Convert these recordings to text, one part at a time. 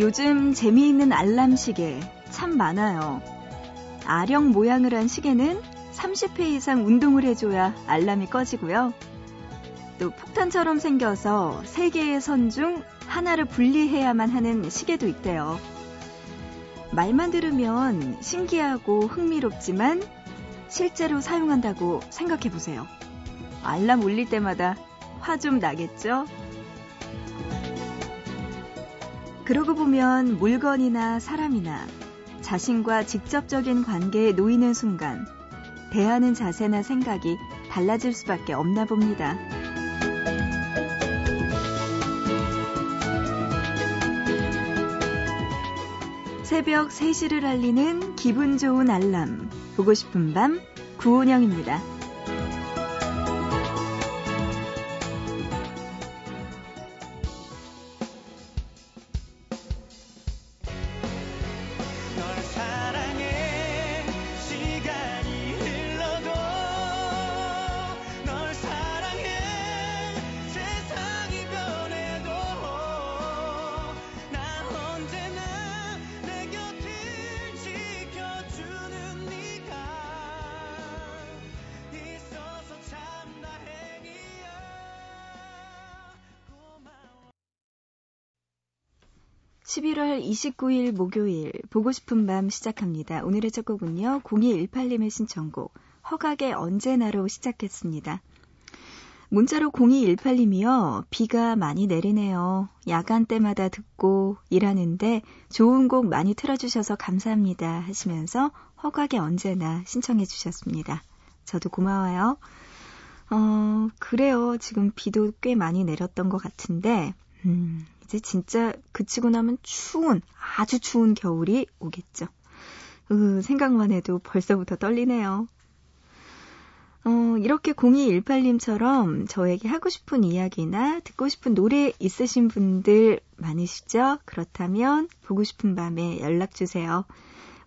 요즘 재미있는 알람 시계 참 많아요. 아령 모양을 한 시계는 30회 이상 운동을 해줘야 알람이 꺼지고요. 또 폭탄처럼 생겨서 세 개의 선 중 하나를 분리해야만 하는 시계도 있대요. 말만 들으면 신기하고 흥미롭지만 실제로 사용한다고 생각해 보세요. 알람 울릴 때마다 화 좀 나겠죠? 그러고 보면 물건이나 사람이나 자신과 직접적인 관계에 놓이는 순간 대하는 자세나 생각이 달라질 수밖에 없나 봅니다. 새벽 3시를 알리는 기분 좋은 알람. 보고 싶은 밤, 구은영입니다. 11월 29일 목요일 보고 싶은 밤 시작합니다. 오늘의 첫 곡은요. 0218님의 신청곡 허각의 언제나로 시작했습니다. 문자로 0218님이요. 비가 많이 내리네요. 야간 때마다 듣고 일하는데 좋은 곡 많이 틀어주셔서 감사합니다 하시면서 허각의 언제나 신청해 주셨습니다. 저도 고마워요. 어, 그래요. 지금 비도 꽤 많이 내렸던 것 같은데, 음, 이제 진짜 그치고 나면 추운, 아주 추운 겨울이 오겠죠. 으, 생각만 해도 벌써부터 떨리네요. 어, 이렇게 0218님처럼 저에게 하고 싶은 이야기나 듣고 싶은 노래 있으신 분들 많으시죠? 그렇다면 보고 싶은 밤에 연락주세요.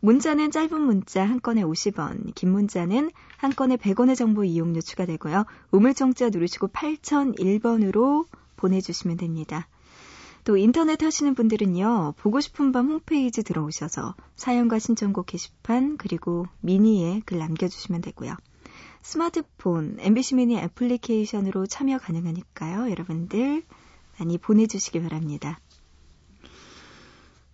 문자는 짧은 문자 한 건에 50원, 긴 문자는 한 건에 100원의 정보 이용료 추가되고요. 우물정자 누르시고 8001번으로 보내주시면 됩니다. 또 인터넷 하시는 분들은요, 보고 싶은 밤 홈페이지 들어오셔서 사연과 신청곡 게시판, 그리고 미니에 글 남겨주시면 되고요. 스마트폰, MBC 미니 애플리케이션으로 참여 가능하니까요, 여러분들 많이 보내주시기 바랍니다.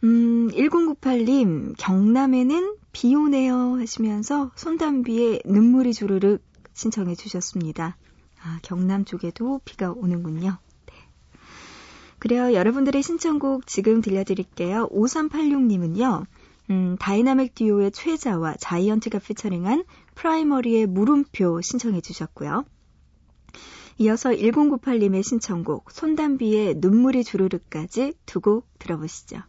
음, 1098님, 경남에는 비 오네요 하시면서 손담비의 눈물이 주르륵 신청해 주셨습니다. 아, 경남 쪽에도 비가 오는군요. 그래요. 여러분들의 신청곡 지금 들려드릴게요. 5386님은요. 음, 다이나믹 듀오의 최자와 자이언티가 피처링한 프라이머리의 물음표 신청해 주셨고요. 이어서 1098님의 신청곡 손담비의 눈물이 주르륵까지 두 곡 들어보시죠.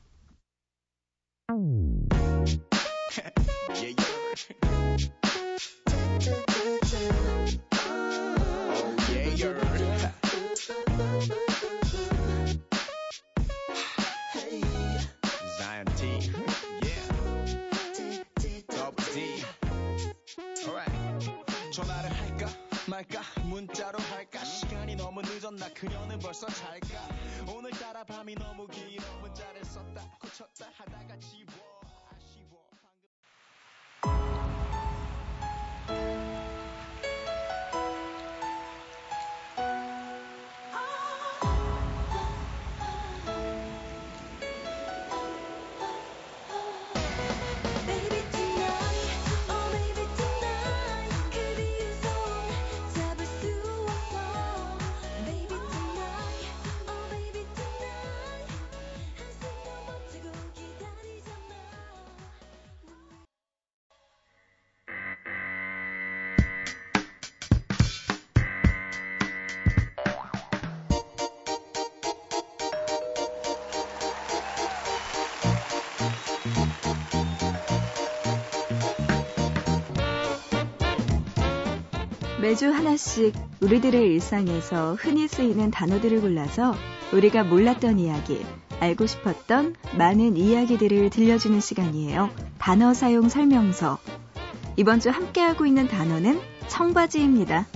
매주 하나씩 우리들의 일상에서 흔히 쓰이는 단어들을 골라서 우리가 몰랐던 이야기, 알고 싶었던 많은 이야기들을 들려주는 시간이에요. 단어 사용 설명서. 이번 주 함께하고 있는 단어는 청바지입니다.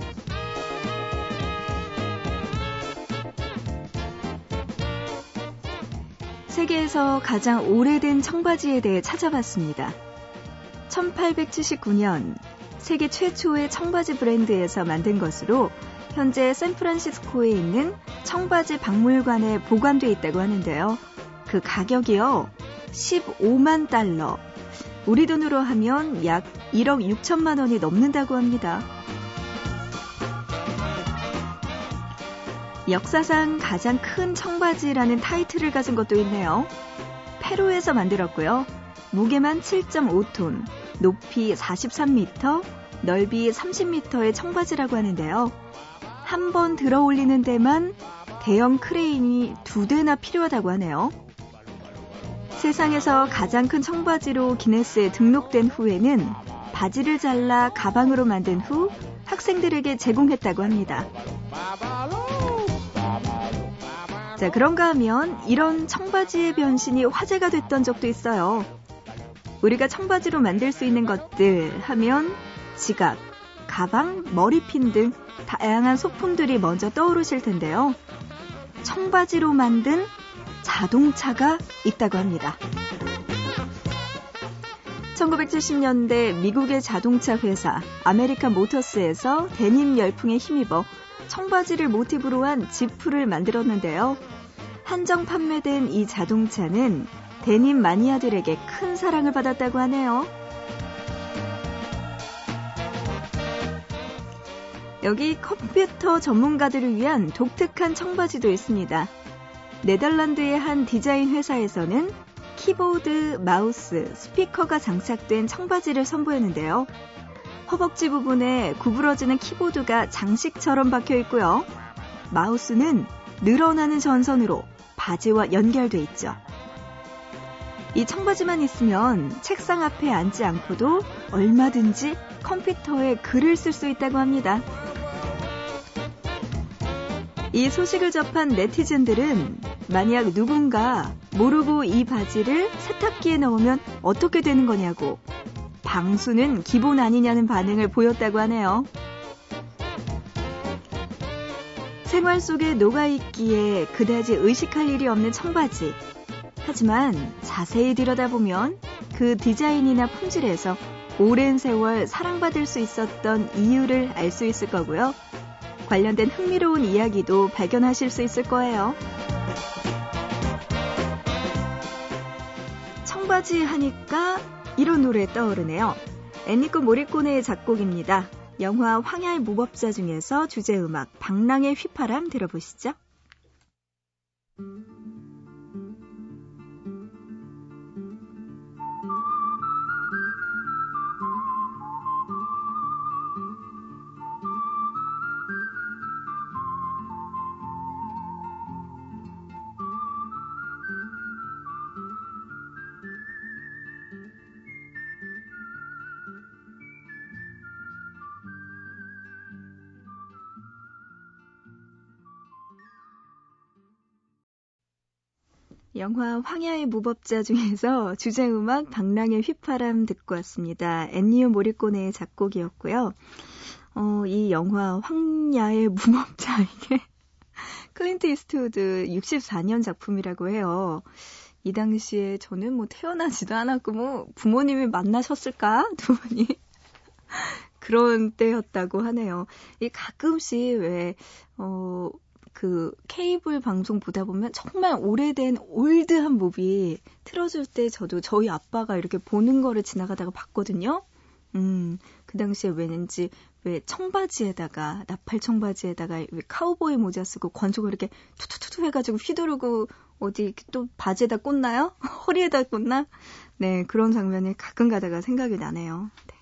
세계에서 가장 오래된 청바지에 대해 찾아봤습니다. 1879년 세계 최초의 청바지 브랜드에서 만든 것으로 현재 샌프란시스코에 있는 청바지 박물관에 보관돼 있다고 하는데요. 그 가격이요. 15만 달러. 우리 돈으로 하면 약 1억 6천만 원이 넘는다고 합니다. 역사상 가장 큰 청바지라는 타이틀을 가진 것도 있네요. 페루에서 만들었고요. 무게만 7.5톤, 높이 43m, 넓이 30m의 청바지라고 하는데요. 한 번 들어 올리는 데만 대형 크레인이 두 대나 필요하다고 하네요. 세상에서 가장 큰 청바지로 기네스에 등록된 후에는 바지를 잘라 가방으로 만든 후 학생들에게 제공했다고 합니다. 자, 그런가 하면 이런 청바지의 변신이 화제가 됐던 적도 있어요. 우리가 청바지로 만들 수 있는 것들 하면 지갑, 가방, 머리핀 등 다양한 소품들이 먼저 떠오르실 텐데요. 청바지로 만든 자동차가 있다고 합니다. 1970년대 미국의 자동차 회사 아메리칸 모터스에서 데님 열풍에 힘입어 청바지를 모티브로 한 지프를 만들었는데요. 한정 판매된 이 자동차는 데님 마니아들에게 큰 사랑을 받았다고 하네요. 여기 컴퓨터 전문가들을 위한 독특한 청바지도 있습니다. 네덜란드의 한 디자인 회사에서는 키보드, 마우스, 스피커가 장착된 청바지를 선보였는데요. 허벅지 부분에 구부러지는 키보드가 장식처럼 박혀 있고요. 마우스는 늘어나는 전선으로 바지와 연결돼 있죠. 이 청바지만 있으면 책상 앞에 앉지 않고도 얼마든지 컴퓨터에 글을 쓸 수 있다고 합니다. 이 소식을 접한 네티즌들은 만약 누군가 모르고 이 바지를 세탁기에 넣으면 어떻게 되는 거냐고 방수는 기본 아니냐는 반응을 보였다고 하네요. 생활 속에 녹아있기에 그다지 의식할 일이 없는 청바지. 하지만 자세히 들여다보면 그 디자인이나 품질에서 오랜 세월 사랑받을 수 있었던 이유를 알 수 있을 거고요. 관련된 흥미로운 이야기도 발견하실 수 있을 거예요. 청바지 하니까 이런 노래 떠오르네요. 애니코 모리코네의 작곡입니다. 영화 황야의 무법자 중에서 주제음악 방랑의 휘파람 들어보시죠. 영화 황야의 무법자 중에서 주제음악 방랑의 휘파람 듣고 왔습니다. 엔니오 모리꼬네의 작곡이었고요. 어, 이 영화 황야의 무법자 이게 클린트 이스트우드 64년 작품이라고 해요. 이 당시에 저는 뭐 태어나지도 않았고 뭐 부모님이 만나셨을까 두 분이 그런 때였다고 하네요. 이 가끔씩 왜 어 그 케이블 방송 보다 보면 정말 오래된 old한 movie 틀어줄 때 저도 저희 아빠가 이렇게 보는 거를 지나가다가 봤거든요. 음, 그 당시에 왠지 왜 청바지에다가 나팔 청바지에다가 왜 카우보이 모자 쓰고 권총을 이렇게 투투투투 해가지고 휘두르고 어디 또 바지에다 꽂나요? 허리에다 꽂나? 네 그런 장면이 가끔 가다가 생각이 나네요. 네.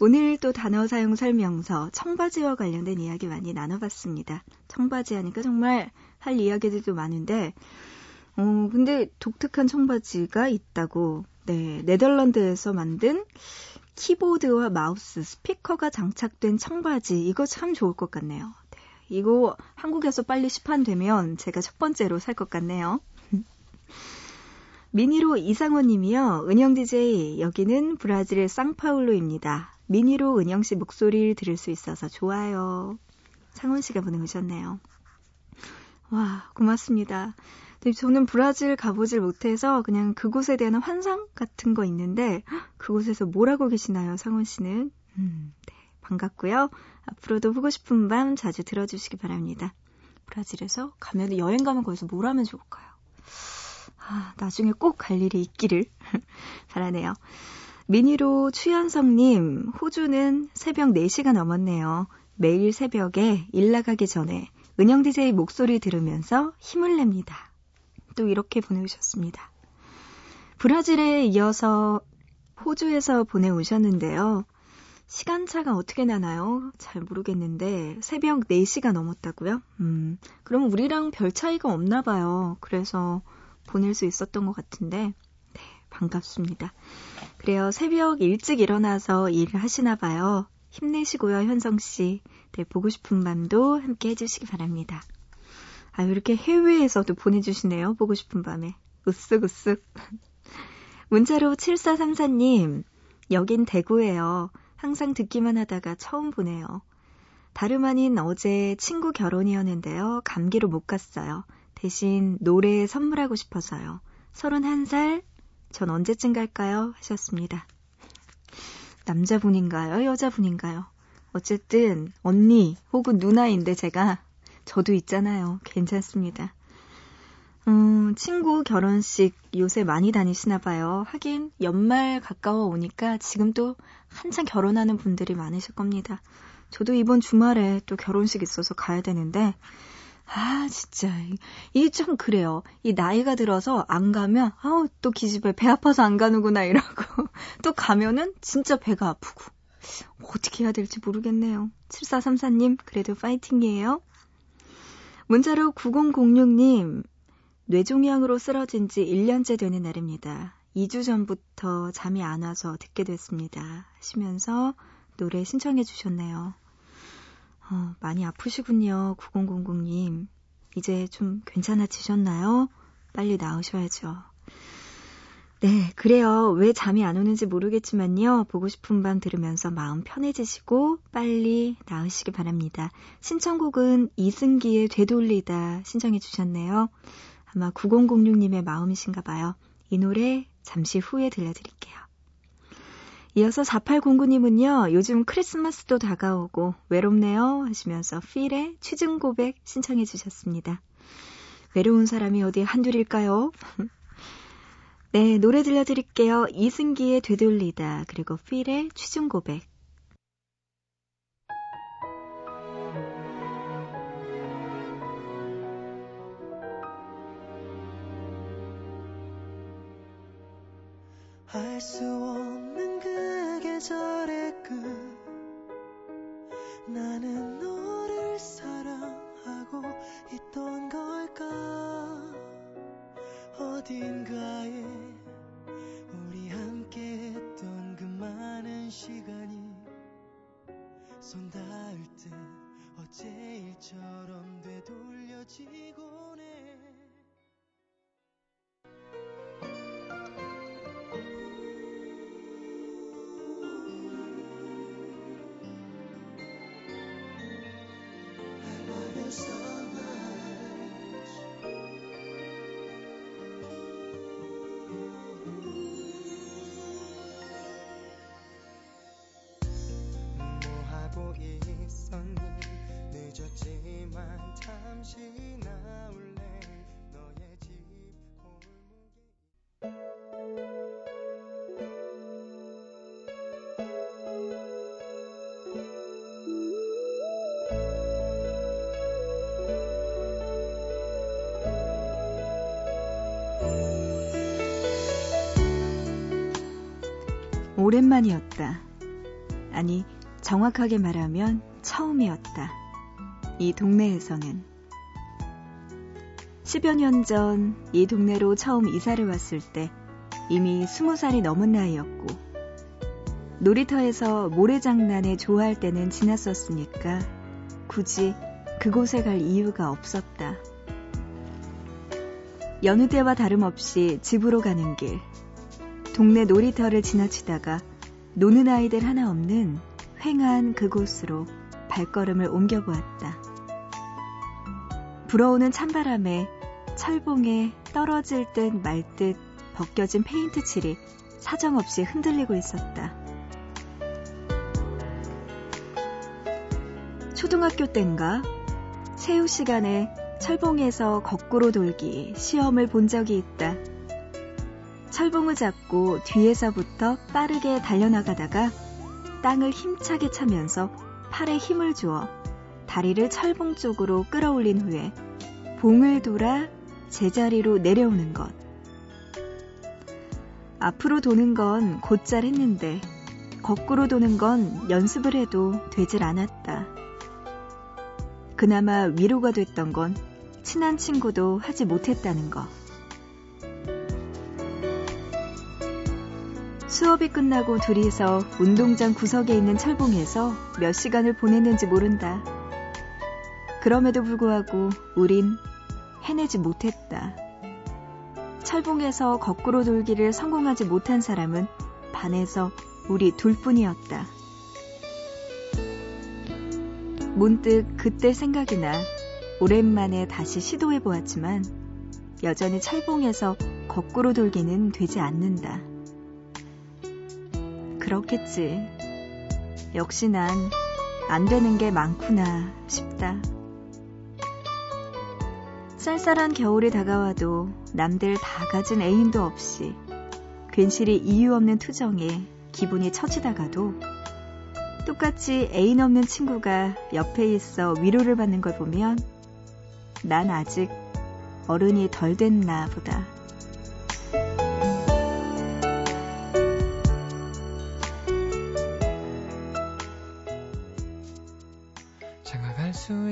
오늘 또 단어 사용 설명서 청바지와 관련된 이야기 많이 나눠봤습니다. 청바지 하니까 정말 할 이야기들도 많은데, 어, 근데 독특한 청바지가 있다고, 네, 네덜란드에서 만든 키보드와 마우스, 스피커가 장착된 청바지, 이거 참 좋을 것 같네요. 네, 이거 한국에서 빨리 시판되면 제가 첫 번째로 살 것 같네요. 미니로 이상원 님이요. 은영 DJ, 여기는 브라질의 상파울로입니다. 미니로 은영 씨 목소리를 들을 수 있어서 좋아요. 상훈 씨가 보내오셨네요. 와, 고맙습니다. 저는 브라질 가보질 못해서 그냥 그곳에 대한 환상 같은 거 있는데 그곳에서 뭘 하고 계시나요, 상원 씨는? 음, 네, 반갑고요. 앞으로도 보고 싶은 밤 자주 들어주시기 바랍니다. 브라질에서 가면 여행 가면 거기서 뭘 하면 좋을까요? 아, 나중에 꼭 갈 일이 있기를 바라네요. 미니로 추현성님, 호주는 새벽 4시가 넘었네요. 매일 새벽에 일 나가기 전에 은영 DJ 목소리 들으면서 힘을 냅니다. 또 이렇게 보내주셨습니다. 브라질에 이어서 호주에서 보내오셨는데요. 시간차가 어떻게 나나요? 잘 모르겠는데 새벽 4시가 넘었다고요? 음, 그럼 우리랑 별 차이가 없나 봐요. 그래서 보낼 수 있었던 것 같은데 네, 반갑습니다. 그래요. 새벽 일찍 일어나서 일을 하시나 봐요. 힘내시고요, 현성 씨. 네, 보고 싶은 밤도 함께 해주시기 바랍니다. 아, 이렇게 해외에서도 보내주시네요. 보고 싶은 밤에. 으쓱으쓱. 문자로 7434님, 여긴 대구예요. 항상 듣기만 하다가 처음 보네요. 다름 아닌 어제 친구 결혼이었는데요. 감기로 못 갔어요. 대신 노래 선물하고 싶어서요. 31살, 전 언제쯤 갈까요? 하셨습니다. 남자분인가요? 여자분인가요? 어쨌든 언니 혹은 누나인데 제가 저도 있잖아요. 괜찮습니다. 음, 친구 결혼식 요새 많이 다니시나 봐요. 하긴 연말 가까워 오니까 지금 또 한창 결혼하는 분들이 많으실 겁니다. 저도 이번 주말에 또 결혼식 있어서 가야 되는데 아, 진짜. 이게 좀 그래요. 이 나이가 들어서 안 가면, 아우, 또 기집애 배 아파서 안 가는구나, 이러고. 또 가면은 진짜 배가 아프고. 어떻게 해야 될지 모르겠네요. 7434님, 그래도 파이팅이에요. 문자로 9006님, 뇌종양으로 쓰러진 지 1년째 되는 날입니다. 2주 전부터 잠이 안 와서 듣게 됐습니다. 하시면서 노래 신청해 주셨네요. 어, 많이 아프시군요. 9000님. 이제 좀 괜찮아지셨나요? 빨리 나으셔야죠. 네, 그래요. 왜 잠이 안 오는지 모르겠지만요. 보고 싶은 밤 들으면서 마음 편해지시고 빨리 나으시기 바랍니다. 신청곡은 이승기의 되돌리다 신청해 주셨네요. 아마 9006님의 마음이신가 봐요. 이 노래 잠시 후에 들려드릴게요. 이어서 4809님은요, 요즘 크리스마스도 다가오고 외롭네요 하시면서 필의 취중 고백 신청해 주셨습니다. 외로운 사람이 어디 한둘일까요? 네, 노래 들려드릴게요. 이승기의 되돌리다, 그리고 필의 취중 고백. 알 수 없는 그 계절의 끝 나는 너를 사랑하고 있던 걸까? 어딘가 오랜만이었다. 아니, 정확하게 말하면 처음이었다. 이 동네에서는. 10여 년 전 이 동네로 처음 이사를 왔을 때 이미 20살이 넘은 나이였고, 놀이터에서 모래장난에 좋아할 때는 지났었으니까 굳이 그곳에 갈 이유가 없었다. 여느 때와 다름없이 집으로 가는 길, 동네 놀이터를 지나치다가 노는 아이들 하나 없는 횡한 그곳으로 발걸음을 옮겨보았다. 불어오는 찬바람에 철봉에 떨어질 듯 말듯 벗겨진 페인트 칠이 사정없이 흔들리고 있었다. 초등학교 땐가 체육 시간에 철봉에서 거꾸로 돌기 시험을 본 적이 있다. 철봉을 잡고 뒤에서부터 빠르게 달려나가다가 땅을 힘차게 차면서 팔에 힘을 주어 다리를 철봉 쪽으로 끌어올린 후에 봉을 돌아 제자리로 내려오는 것. 앞으로 도는 건 곧잘 했는데 거꾸로 도는 건 연습을 해도 되질 않았다. 그나마 위로가 됐던 건 친한 친구도 하지 못했다는 거. 수업이 끝나고 둘이서 운동장 구석에 있는 철봉에서 몇 시간을 보냈는지 모른다. 그럼에도 불구하고 우린 해내지 못했다. 철봉에서 거꾸로 돌기를 성공하지 못한 사람은 반에서 우리 둘뿐이었다. 문득 그때 생각이 나 오랜만에 다시 시도해 보았지만 여전히 철봉에서 거꾸로 돌기는 되지 않는다. 그렇겠지. 역시 난 안 되는 게 많구나 싶다. 쌀쌀한 겨울이 다가와도 남들 다 가진 애인도 없이 괜시리 이유 없는 투정에 기분이 처지다가도 똑같이 애인 없는 친구가 옆에 있어 위로를 받는 걸 보면 난 아직 어른이 덜 됐나 보다.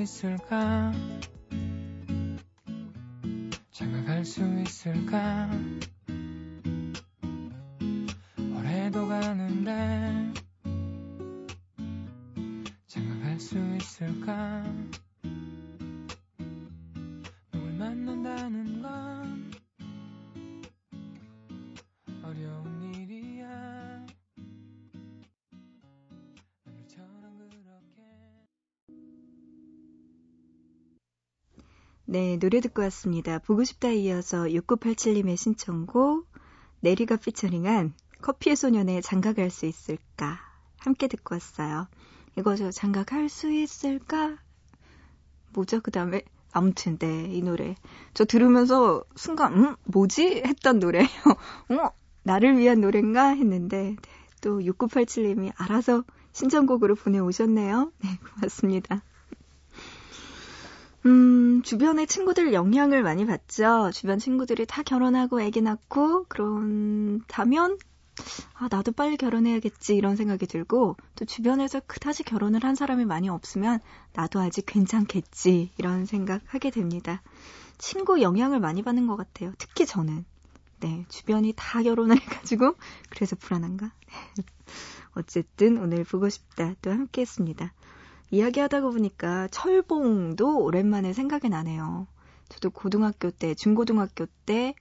있을까? 장가갈 수 있을까? 올해도 가는데 장가갈 수 있을까? 노래 듣고 왔습니다. 보고 싶다 이어서 6987님의 신청곡 내리가 피처링한 커피의 소년의 장가갈 수 있을까 함께 듣고 왔어요. 이거 저 장가갈 수 있을까? 뭐죠? 그 다음에 아무튼 네, 이 노래 저 들으면서 순간 음? 뭐지? 했던 노래예요. 어? 나를 위한 노래인가? 했는데 네, 또 6987님이 알아서 신청곡으로 보내오셨네요. 네, 고맙습니다. 음, 주변의 친구들 영향을 많이 받죠. 주변 친구들이 다 결혼하고 아기 낳고 그런다면 아, 나도 빨리 결혼해야겠지 이런 생각이 들고 또 주변에서 그다지 결혼을 한 사람이 많이 없으면 나도 아직 괜찮겠지 이런 생각하게 됩니다. 친구 영향을 많이 받는 것 같아요. 특히 저는. 네, 주변이 다 결혼을 해가지고 그래서 불안한가? 어쨌든 오늘 보고 싶다 또 함께 했습니다. 이야기하다가 보니까 철봉도 오랜만에 생각이 나네요. 저도 고등학교 때, 중고등학교 때,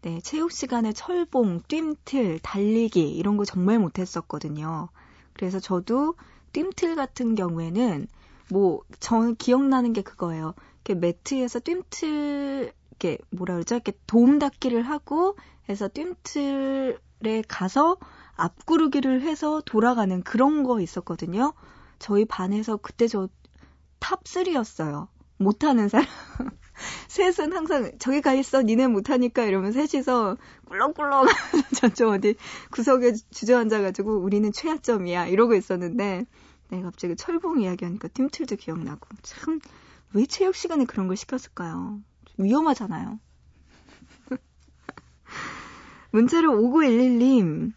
네, 체육 시간에 철봉, 뜀틀, 달리기, 이런 거 정말 못했었거든요. 그래서 저도 뜀틀 같은 경우에는, 뭐, 전 기억나는 게 그거예요. 이렇게 매트에서 뜀틀, 이렇게 뭐라 그러죠? 이렇게 도움 닫기를 하고, 해서 뜀틀에 가서 앞구르기를 해서 돌아가는 그런 거 있었거든요. 저희 반에서 그때 저 탑3였어요. 못하는 사람. 셋은 항상 저기 가 있어 니네 못하니까 이러면 셋이서 꿀렁꿀렁 저쪽 어디 구석에 주저앉아가지고 우리는 최하점이야 이러고 있었는데 네 갑자기 철봉 이야기하니까 팀틀도 기억나고 참 왜 체육 시간에 그런 걸 시켰을까요? 위험하잖아요. 문자로 5911님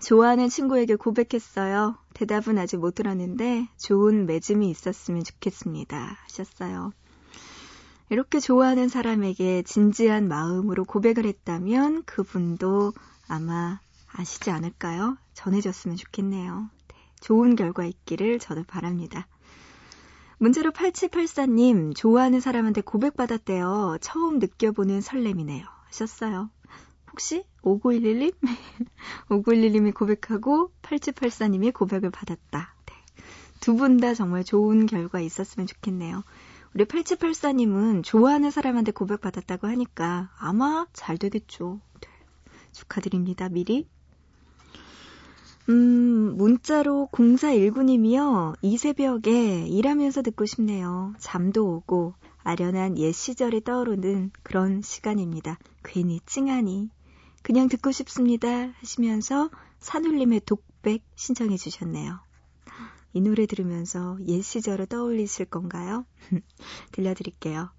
좋아하는 친구에게 고백했어요. 대답은 아직 못 들었는데 좋은 맺음이 있었으면 좋겠습니다. 하셨어요. 이렇게 좋아하는 사람에게 진지한 마음으로 고백을 했다면 그분도 아마 아시지 않을까요? 전해줬으면 좋겠네요. 네, 좋은 결과 있기를 저도 바랍니다. 문제로 8784님, 좋아하는 사람한테 고백받았대요. 처음 느껴보는 설렘이네요. 하셨어요. 혹시 5911님? 5911님이 고백하고 8784님이 고백을 받았다. 네. 두분 다 정말 좋은 결과 있었으면 좋겠네요. 우리 8784님은 좋아하는 사람한테 고백받았다고 하니까 아마 잘 되겠죠. 네. 축하드립니다, 미리. 음, 문자로 0419님이요. 이 새벽에 일하면서 듣고 싶네요. 잠도 오고 아련한 옛 시절이 떠오르는 그런 시간입니다. 괜히 찡하니. 그냥 듣고 싶습니다 하시면서 산울림의 독백 신청해 주셨네요. 이 노래 들으면서 옛 시절을 떠올리실 건가요? 들려드릴게요.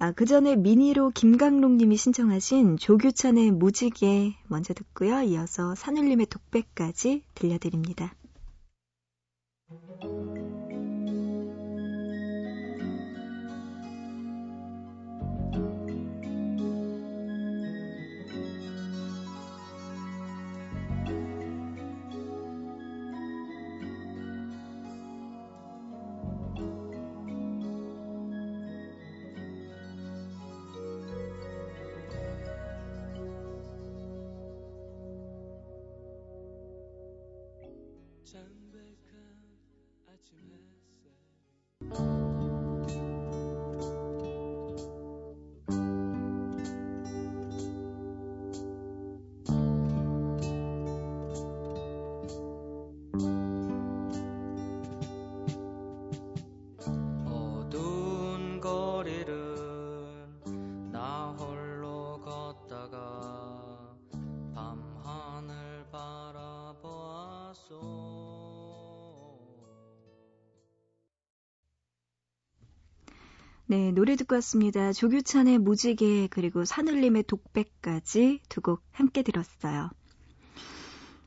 아, 그 전에 미니로 김강록 님이 신청하신 조규찬의 무지개 먼저 듣고요. 이어서 산울림의 독백까지 들려드립니다. 네, 노래 듣고 왔습니다. 조규찬의 무지개 그리고 산울림의 독백까지 두 곡 함께 들었어요.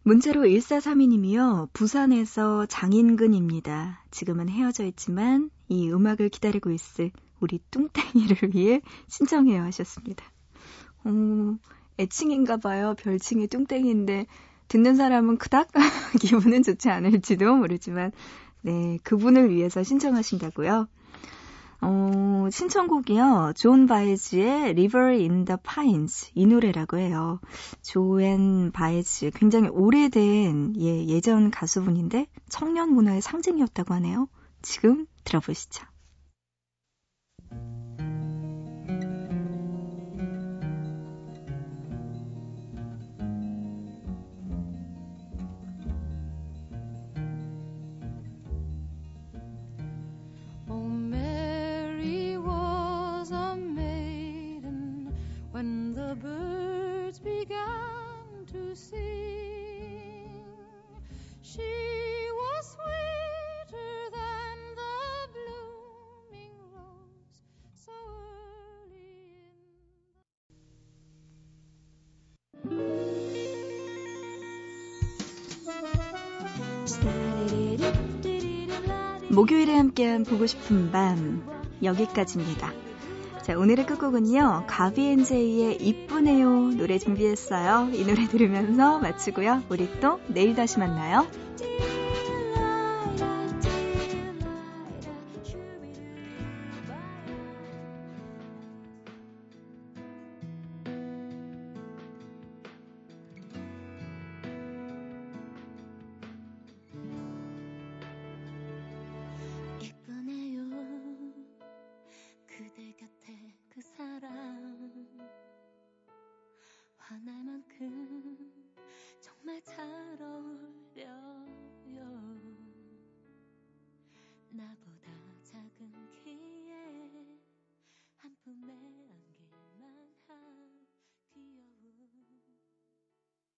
문자로 1432님이요. 부산에서 장인근입니다. 지금은 헤어져 있지만 이 음악을 기다리고 있을 우리 뚱땡이를 위해 신청해요 하셨습니다. 어, 애칭인가 봐요. 별칭이 뚱땡이인데 듣는 사람은 그닥 기분은 좋지 않을지도 모르지만 네, 그분을 위해서 신청하신다고요. 어, 신청곡이요. 존 바이즈의 River in the Pines 이 노래라고 해요. 조앤 바이즈 굉장히 오래된 예, 예전 가수분인데 청년 문화의 상징이었다고 하네요. 지금 들어보시죠. 목요일에 함께한 보고 싶은 밤 여기까지입니다. 자, 오늘의 끝곡은요. 가비앤제이의 이쁘네요 노래 준비했어요. 이 노래 들으면서 마치고요. 우리 또 내일 다시 만나요.